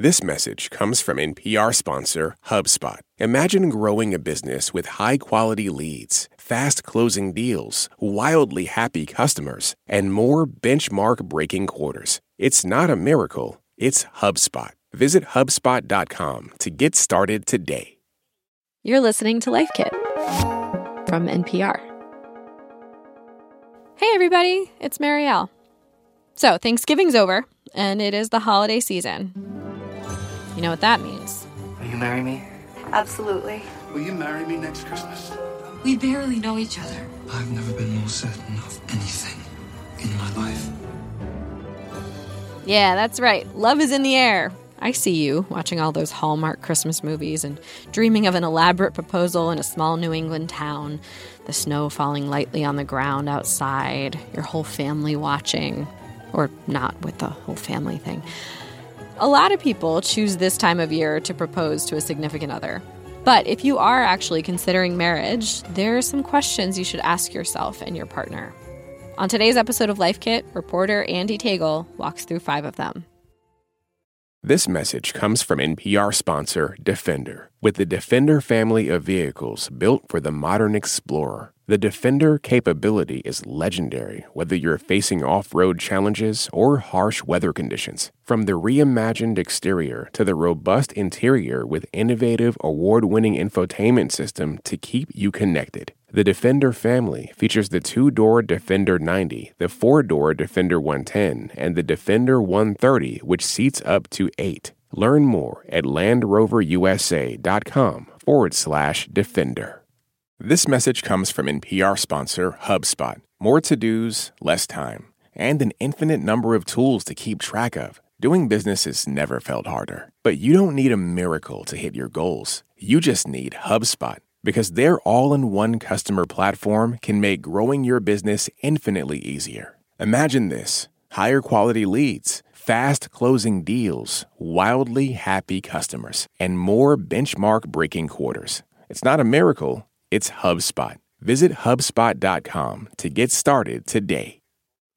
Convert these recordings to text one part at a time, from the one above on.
This message comes from NPR sponsor HubSpot. Imagine growing a business with high quality leads, fast closing deals, wildly happy customers, and more benchmark breaking quarters. It's not a miracle, it's HubSpot. Visit HubSpot.com to get started today. You're listening to Life Kit from NPR. Hey, everybody, it's Marielle. So, Thanksgiving's over, and it is the holiday season. You know what that means. Will you marry me? Absolutely. Will you marry me next Christmas? We barely know each other. I've never been more certain of anything in my life. Yeah, that's right. Love is in the air. I see you watching all those Hallmark Christmas movies and dreaming of an elaborate proposal in a small New England town, the snow falling lightly on the ground outside, your whole family watching, or not with the whole family thing. A lot of people choose this time of year to propose to a significant other. But if you are actually considering marriage, there are some questions you should ask yourself and your partner. On today's episode of Life Kit, reporter Andy Tagle walks through five of them. This message comes from NPR sponsor Defender. With the Defender family of vehicles built for the modern explorer, the Defender capability is legendary whether you're facing off road challenges or harsh weather conditions. From the reimagined exterior to the robust interior with innovative award winning infotainment system to keep you connected. The Defender family features the two door Defender 90, the four door Defender 110, and the Defender 130, which seats up to eight. Learn more at LandRoverUSA.com forward slash Defender. This message comes from NPR sponsor HubSpot. More to dos, less time, and an infinite number of tools to keep track of. Doing business has never felt harder. But you don't need a miracle to hit your goals. You just need HubSpot because their all in one customer platform can make growing your business infinitely easier. Imagine this higher quality leads, fast closing deals, wildly happy customers, and more benchmark breaking quarters. It's not a miracle, it's HubSpot. Visit HubSpot.com to get started today.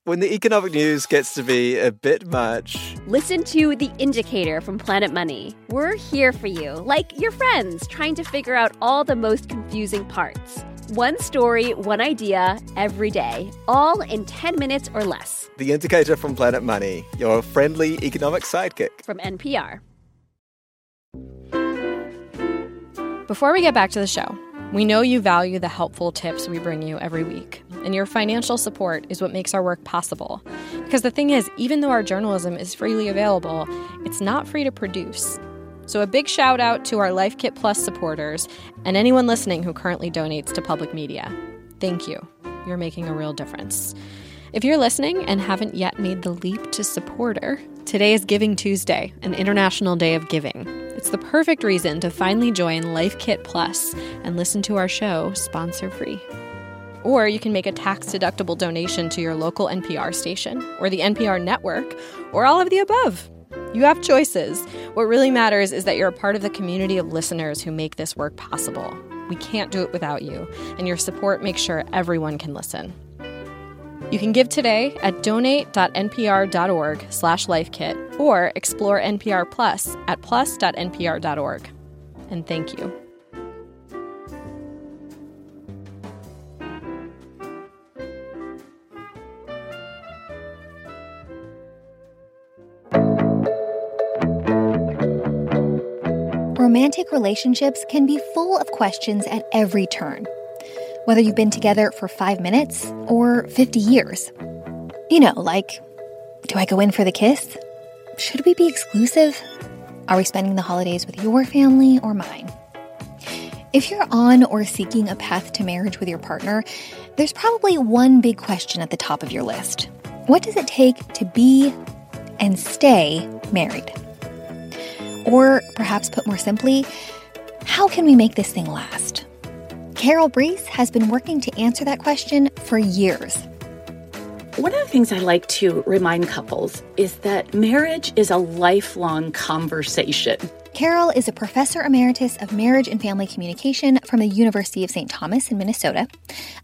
When the economic news gets to be a bit much, Listen to The Indicator from Planet Money. We're here for you, like your friends, trying to figure out all the most confusing parts. One story, one idea, every day, all in 10 minutes or less. the indicator from Planet Money, your friendly economic sidekick. From NPR. Before we get back to the show, we know you value the helpful tips we bring you every week, and your financial support is what makes our work possible. Because the thing is, even though our journalism is freely available, it's not free to produce. So, a big shout out to our Life Kit Plus supporters and anyone listening who currently donates to public media. Thank you. You're making a real difference. If you're listening and haven't yet made the leap to supporter, today is Giving Tuesday, an international day of giving. It's the perfect reason to finally join Life Kit Plus and listen to our show sponsor free. Or you can make a tax deductible donation to your local NPR station, or the NPR network, or all of the above. You have choices. What really matters is that you're a part of the community of listeners who make this work possible. We can't do it without you, and your support makes sure everyone can listen. You can give today at donate.npr.org slash lifekit or explore NPR Plus at plus.npr.org. And thank you. Romantic relationships can be full of questions at every turn, whether you've been together for five minutes or 50 years. You know, like, do I go in for the kiss? Should we be exclusive? Are we spending the holidays with your family or mine? If you're on or seeking a path to marriage with your partner, there's probably one big question at the top of your list. What does it take to be and stay married? Or perhaps put more simply, how can we make this thing last? Carol Bruess has been working to answer that question for years. One of the things I like to remind couples is that marriage is a lifelong conversation. Carol is a professor emeritus of marriage and family communication from the University of St. Thomas in Minnesota,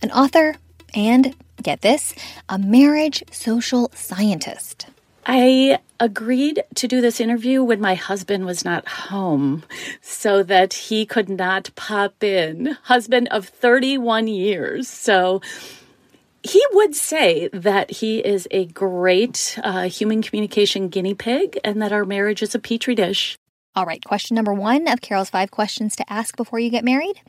an author, and get this, a marriage social scientist. I agreed to do this interview when my husband was not home so that he could not pop in. Husband of 31 years. So he would say that he is a great uh, human communication guinea pig and that our marriage is a petri dish. All right, question number one of Carol's five questions to ask before you get married.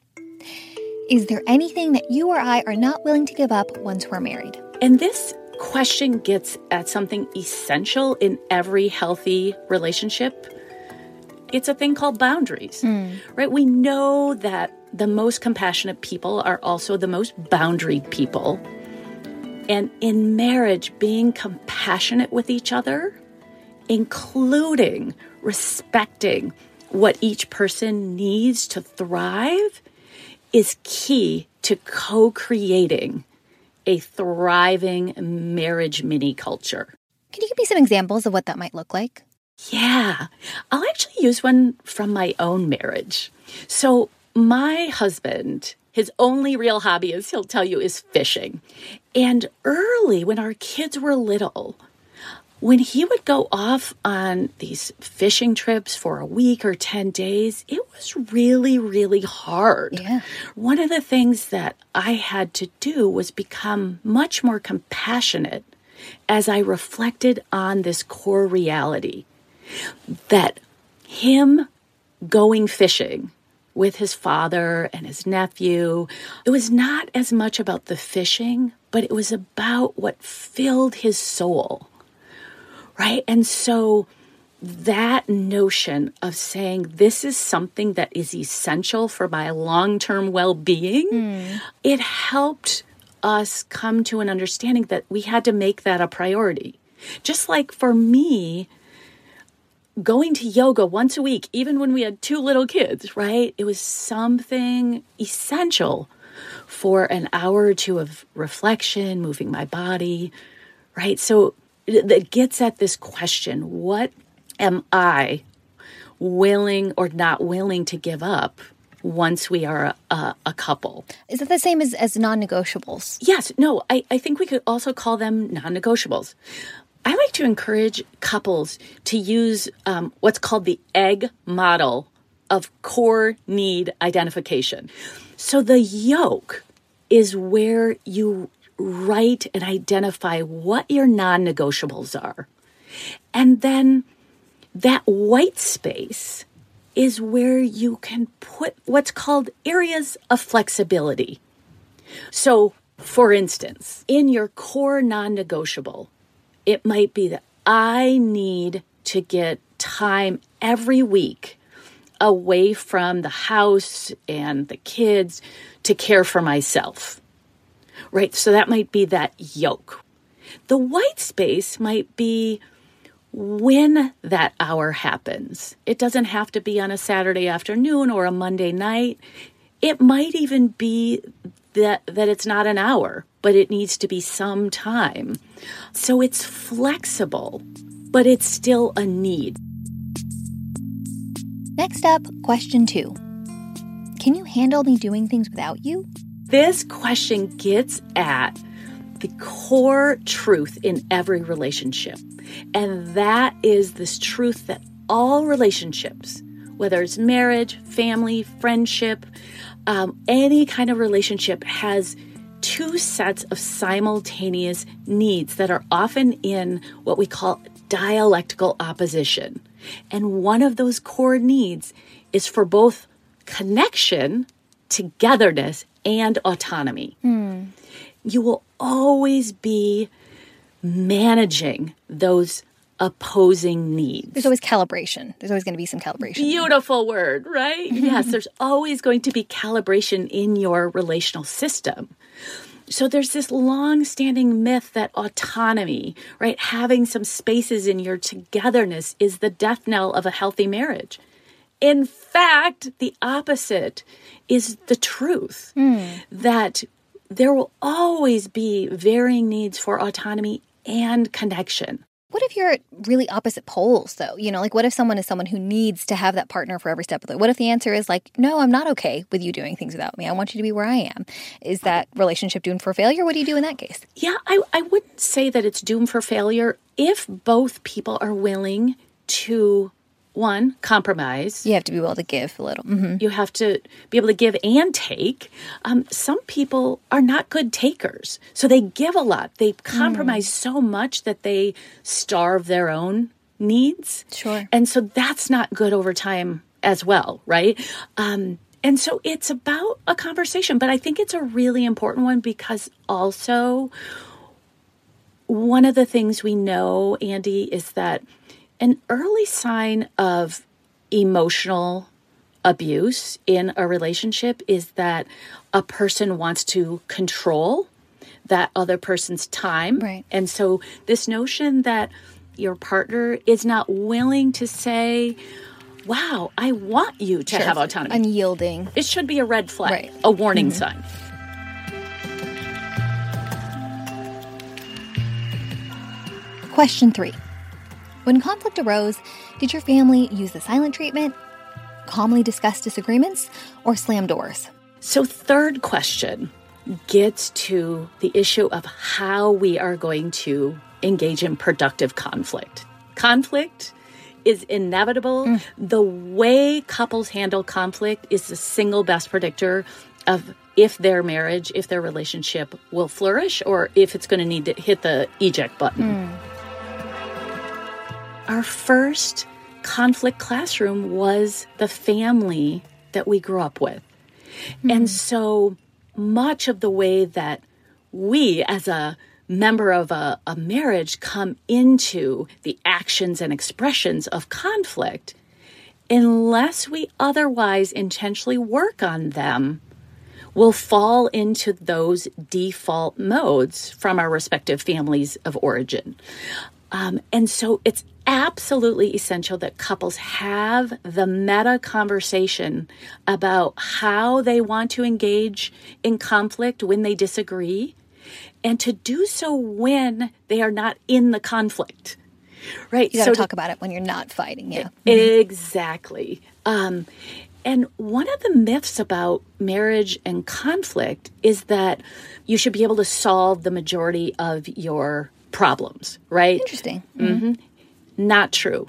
Is there anything that you or I are not willing to give up once we're married? And this question gets at something essential in every healthy relationship. It's a thing called boundaries, mm. right? We know that the most compassionate people are also the most boundary people. And in marriage, being compassionate with each other, including respecting what each person needs to thrive, is key to co creating a thriving marriage mini culture. Can you give me some examples of what that might look like? Yeah, I'll actually use one from my own marriage. So, my husband, his only real hobby, as he'll tell you, is fishing. And early, when our kids were little, when he would go off on these fishing trips for a week or 10 days, it was really, really hard. Yeah. One of the things that I had to do was become much more compassionate as I reflected on this core reality that him going fishing with his father and his nephew, it was not as much about the fishing, but it was about what filled his soul right? And so that notion of saying this is something that is essential for my long-term well-being, mm. it helped us come to an understanding that we had to make that a priority. Just like for me, going to yoga once a week, even when we had two little kids, right? It was something essential for an hour or two of reflection, moving my body, right? So that gets at this question what am I willing or not willing to give up once we are a, a, couple. Is it the same as, as non negotiables? Yes. No, I, I think we could also call them non negotiables. I like to encourage couples to use um, what's called the egg model of core need identification. So the yolk is where you write and identify what your non negotiables are. And then that white space is where you can put what's called areas of flexibility. So, for instance, in your core non negotiable, it might be that I need to get time every week away from the house and the kids to care for myself right? So that might be that yolk. The white space might be when that hour happens. It doesn't have to be on a Saturday afternoon or a Monday night. It might even be that that it's not an hour, but it needs to be some time. So it's flexible, but it's still a need. Next up, question 2. Can you handle me doing things without you? This question gets at the core truth in every relationship. And that is this truth that all relationships, whether it's marriage, family, friendship, um, any kind of relationship, has two sets of simultaneous needs that are often in what we call dialectical opposition. And one of those core needs is for both connection, togetherness, and autonomy. Mm. You will always be managing those opposing needs. There's always calibration. There's always going to be some calibration. Beautiful word, right? yes, there's always going to be calibration in your relational system. So there's this long-standing myth that autonomy, right, having some spaces in your togetherness is the death knell of a healthy marriage. In fact, the opposite is the truth mm. that there will always be varying needs for autonomy and connection. What if you're at really opposite poles, though? You know, like what if someone is someone who needs to have that partner for every step of the way? What if the answer is like, no, I'm not okay with you doing things without me. I want you to be where I am. Is that relationship doomed for failure? What do you do in that case? Yeah, I, I wouldn't say that it's doomed for failure if both people are willing to one compromise. You have to be willing to give a little. hmm you have to be able to give and take. Um, some people are not good takers so they give a lot. They compromise so much that they starve their own needs. Sure. and so that's not good over time as well right? Um, and so it's about a conversation but i think it's a really important one because also one of the things we know, Andy, is that an early sign of emotional abuse in a relationship is that a person wants to control that other person's time. Right. And so, this notion that your partner is not willing to say, Wow, I want you to have autonomy. I'm yielding. it should be a red flag, Right. a warning mm-hmm. sign. Question three When conflict arose, did your family use the silent treatment, calmly discuss disagreements, or slam doors? So, third question gets to the issue of how we are going to engage in productive conflict. Conflict is inevitable. Hmm. The way couples handle conflict is the single best predictor of if their marriage, if their relationship will flourish, or if it's going to need to hit the eject button. Hmm. Our first conflict classroom was the family that we grew up with. And so much of the way that we, as a member of a, a marriage, come into the actions and expressions of conflict, unless we otherwise intentionally work on them, will fall into those default modes from our respective families of origin. Um, and so it's absolutely essential that couples have the meta conversation about how they want to engage in conflict when they disagree and to do so when they are not in the conflict. Right. You got to to- talk about it when you're not fighting. Yeah. Exactly. Um, and one of the myths about marriage and conflict is that you should be able to solve the majority of your problems, right? Interesting. Not true.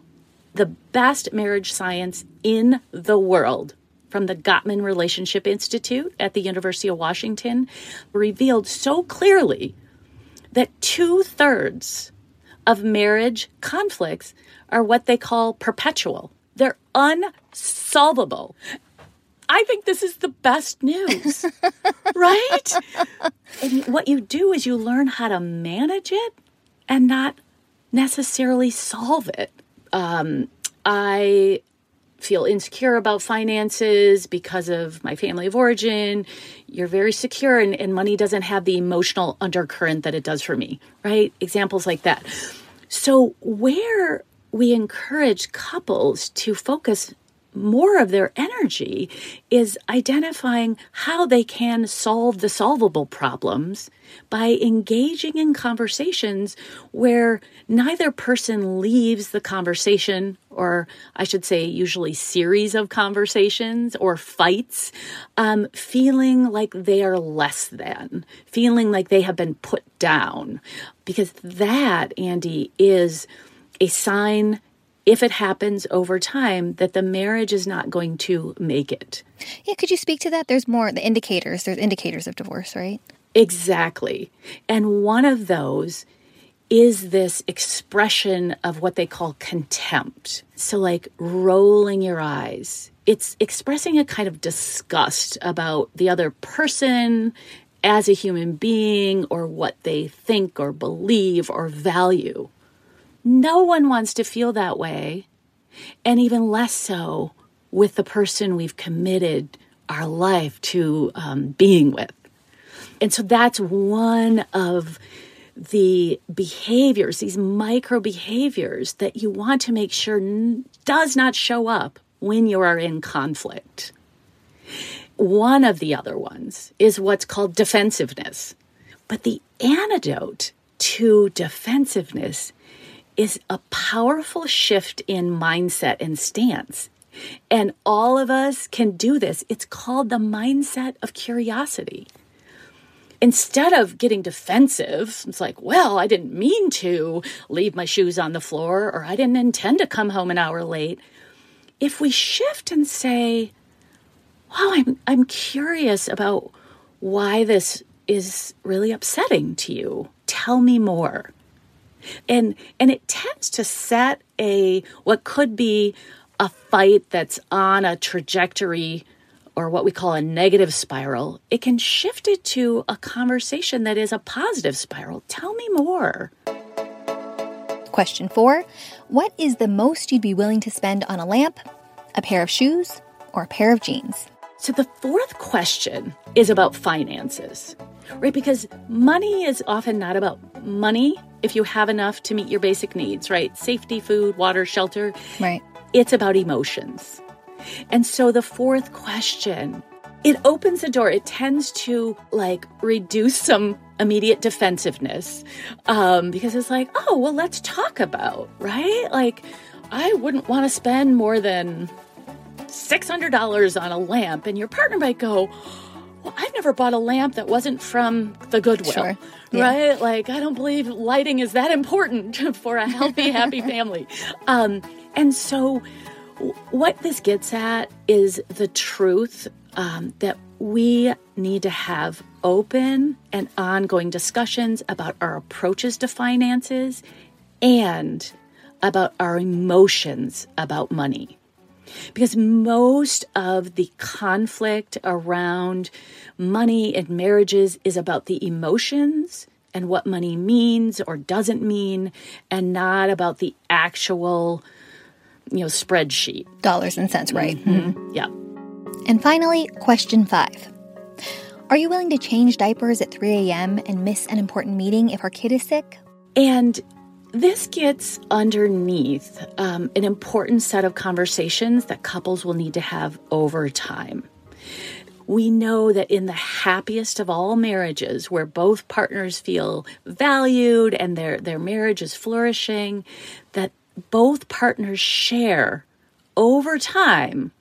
The best marriage science in the world from the Gottman Relationship Institute at the University of Washington revealed so clearly that two thirds of marriage conflicts are what they call perpetual. They're unsolvable. I think this is the best news, right? And what you do is you learn how to manage it and not necessarily solve it. Um, I feel insecure about finances because of my family of origin. You're very secure, and, and money doesn't have the emotional undercurrent that it does for me, right? Examples like that. So, where we encourage couples to focus more of their energy is identifying how they can solve the solvable problems by engaging in conversations where neither person leaves the conversation, or I should say, usually series of conversations or fights, um, feeling like they are less than, feeling like they have been put down. Because that, Andy, is a sign if it happens over time that the marriage is not going to make it. Yeah. Could you speak to that? There's more, the indicators. There's indicators of divorce, right? Exactly. And one of those is this expression of what they call contempt. So, like rolling your eyes. It's expressing a kind of disgust about the other person as a human being or what they think or believe or value. No one wants to feel that way, and even less so with the person we've committed our life to um, being with. And so that's one of the behaviors, these micro behaviors that you want to make sure n- does not show up when you are in conflict. One of the other ones is what's called defensiveness. But the antidote to defensiveness is a powerful shift in mindset and stance. And all of us can do this. It's called the mindset of curiosity. Instead of getting defensive, it's like, well, I didn't mean to leave my shoes on the floor or I didn't intend to come home an hour late. If we shift and say, wow, I'm, I'm curious about why this is really upsetting to you. Tell me more. And and it tends to set a what could be a fight that's on a trajectory or what we call a negative spiral, it can shift it to a conversation that is a positive spiral. Tell me more. Question four What is the most you'd be willing to spend on a lamp, a pair of shoes, or a pair of jeans? So the fourth question is about finances, right? Because money is often not about money if you have enough to meet your basic needs, right? Safety, food, water, shelter. Right. It's about emotions. And so the fourth question, it opens the door. It tends to like reduce some immediate defensiveness um, because it's like, oh, well, let's talk about, right? Like, I wouldn't want to spend more than $600 on a lamp. And your partner might go, well, I've never bought a lamp that wasn't from the Goodwill, Sure. Yeah. right? Like, I don't believe lighting is that important for a healthy, happy family. Um, and so, what this gets at is the truth um, that we need to have open and ongoing discussions about our approaches to finances and about our emotions about money because most of the conflict around money and marriages is about the emotions and what money means or doesn't mean and not about the actual you know spreadsheet Dollars and cents, right? Mm-hmm. Hmm. yeah And finally, question five Are you willing to change diapers at 3 a.m. and miss an important meeting if our kid is sick? And this gets underneath um, an important set of conversations that couples will need to have over time. We know that in the happiest of all marriages, where both partners feel valued and their, their marriage is flourishing, that both partners share over time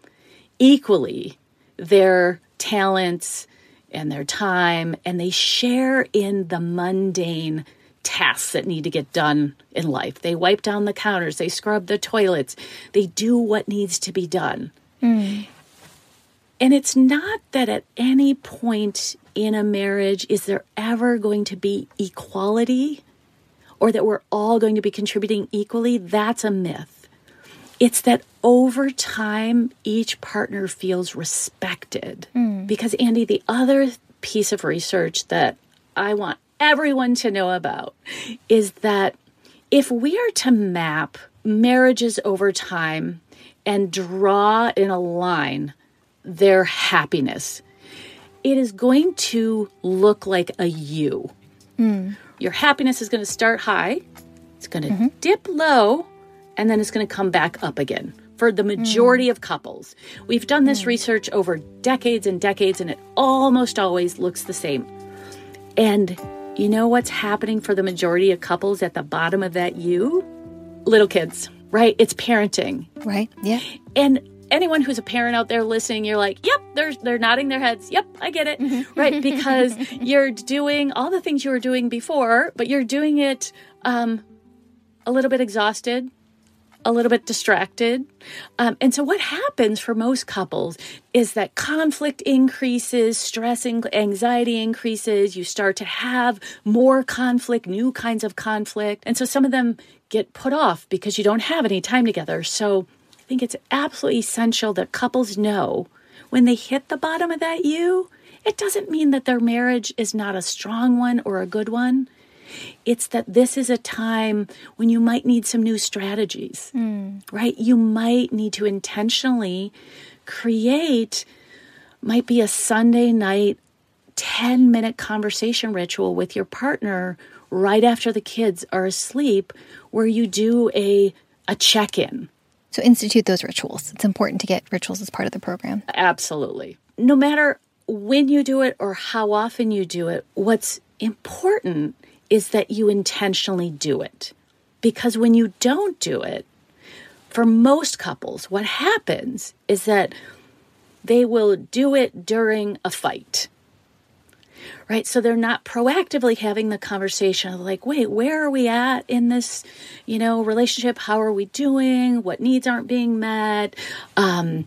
equally their talents and their time, and they share in the mundane tasks that need to get done in life. They wipe down the counters, they scrub the toilets, they do what needs to be done. And it's not that at any point in a marriage is there ever going to be equality or that we're all going to be contributing equally. That's a myth. It's that over time, each partner feels respected. Mm. Because, Andy, the other piece of research that I want everyone to know about is that if we are to map marriages over time and draw in a line their happiness, it is going to look like a U. Hmm. Your happiness is going to start high, it's going to mm-hmm. dip low, and then it's going to come back up again for the majority mm. of couples. We've done this mm. research over decades and decades, and it almost always looks the same. And you know what's happening for the majority of couples at the bottom of that U? Little kids, right? It's parenting. Right? Yeah. And anyone who's a parent out there listening, you're like, yep, they're they're nodding their heads. Yep, I get it. right? Because you're doing all the things you were doing before, but you're doing it um, a little bit exhausted, a little bit distracted. Um, and so, what happens for most couples is that conflict increases, stress and anxiety increases. You start to have more conflict, new kinds of conflict. And so, some of them get put off because you don't have any time together. So, I think it's absolutely essential that couples know when they hit the bottom of that U, it doesn't mean that their marriage is not a strong one or a good one. It's that this is a time when you might need some new strategies, hmm. right? You might need to intentionally create, might be a Sunday night 10 minute conversation ritual with your partner right after the kids are asleep, where you do a, a check in. So institute those rituals. It's important to get rituals as part of the program. Absolutely. No matter when you do it or how often you do it, what's important is that you intentionally do it. Because when you don't do it, for most couples, what happens is that they will do it during a fight. Right? So they're not proactively having the conversation of like, wait, where are we at in this, you know, relationship? How are we doing? What needs aren't being met? Um,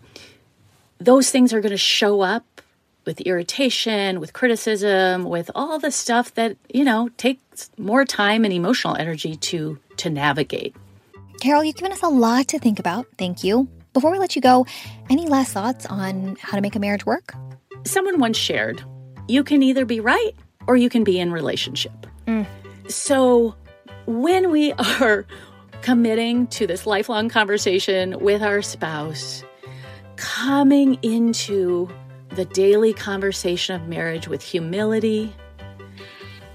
those things are going to show up with irritation, with criticism, with all the stuff that, you know, takes more time and emotional energy to to navigate. Carol, you've given us a lot to think about. Thank you. Before we let you go, any last thoughts on how to make a marriage work? Someone once shared, you can either be right or you can be in relationship. Mm. So when we are committing to this lifelong conversation with our spouse, coming into the daily conversation of marriage with humility,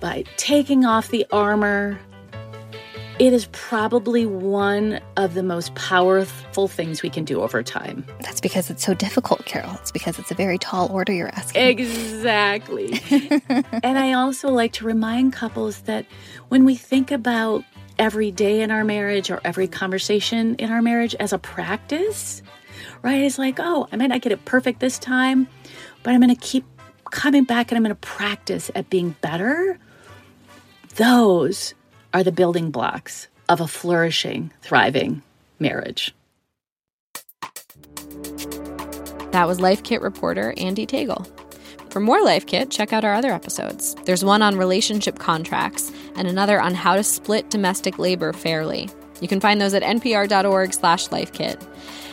by taking off the armor. It is probably one of the most powerful things we can do over time. That's because it's so difficult, Carol. It's because it's a very tall order you're asking. Exactly. and I also like to remind couples that when we think about every day in our marriage or every conversation in our marriage as a practice, right? It's like, oh, I might not get it perfect this time, but I'm going to keep coming back and I'm going to practice at being better. Those are the building blocks of a flourishing, thriving marriage. That was Life Kit reporter Andy Tagle. For more Life Kit, check out our other episodes. There's one on relationship contracts and another on how to split domestic labor fairly. You can find those at npr.org/lifekit.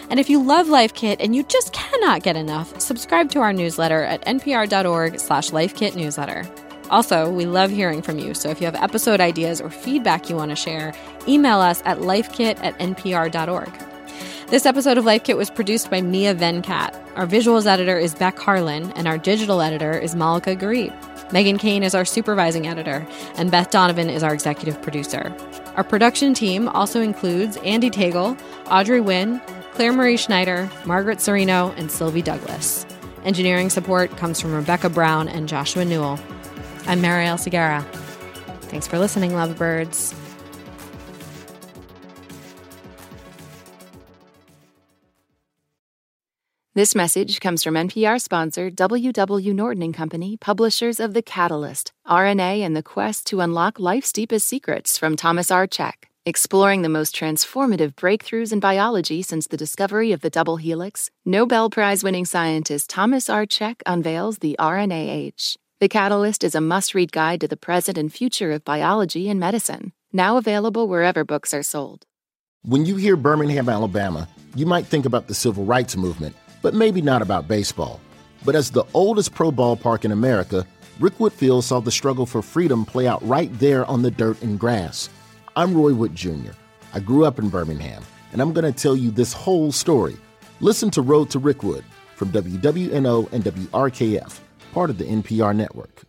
And if you love Life Kit and you just cannot get enough, subscribe to our newsletter at npr.org slash lifekitnewsletter. Also, we love hearing from you, so if you have episode ideas or feedback you want to share, email us at lifekit at npr.org. This episode of Life Kit was produced by Mia Venkat. Our visuals editor is Beck Harlan, and our digital editor is Malika Gharib. Megan Kane is our supervising editor, and Beth Donovan is our executive producer. Our production team also includes Andy Tagle, Audrey Nguyen, Claire Marie Schneider, Margaret Cirino, and Sylvie Douglas. Engineering support comes from Rebecca Brown and Joshua Newell. I'm Marielle Segarra. Thanks for listening, lovebirds. This message comes from NPR sponsor WW Norton and Company, publishers of The Catalyst, RNA and the Quest to Unlock Life's Deepest Secrets from Thomas R. Cech. Exploring the most transformative breakthroughs in biology since the discovery of the double helix, Nobel Prize winning scientist Thomas R. Cech unveils the RNA Age. The Catalyst is a must read guide to the present and future of biology and medicine, now available wherever books are sold. When you hear Birmingham, Alabama, you might think about the civil rights movement, but maybe not about baseball. But as the oldest pro ballpark in America, Rickwood Field saw the struggle for freedom play out right there on the dirt and grass. I'm Roy Wood Jr. I grew up in Birmingham, and I'm going to tell you this whole story. Listen to Road to Rickwood from WWNO and WRKF, part of the NPR network.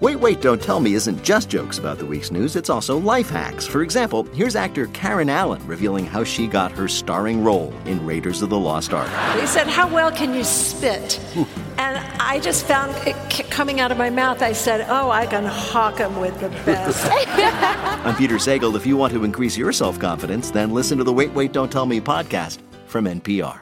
Wait, Wait, Don't Tell Me isn't just jokes about the week's news, it's also life hacks. For example, here's actor Karen Allen revealing how she got her starring role in Raiders of the Lost Ark. They said, How well can you spit? and I just found it coming out of my mouth. I said, Oh, I can hawk him with the best. I'm Peter Sagal. If you want to increase your self confidence, then listen to the Wait, Wait, Don't Tell Me podcast from NPR.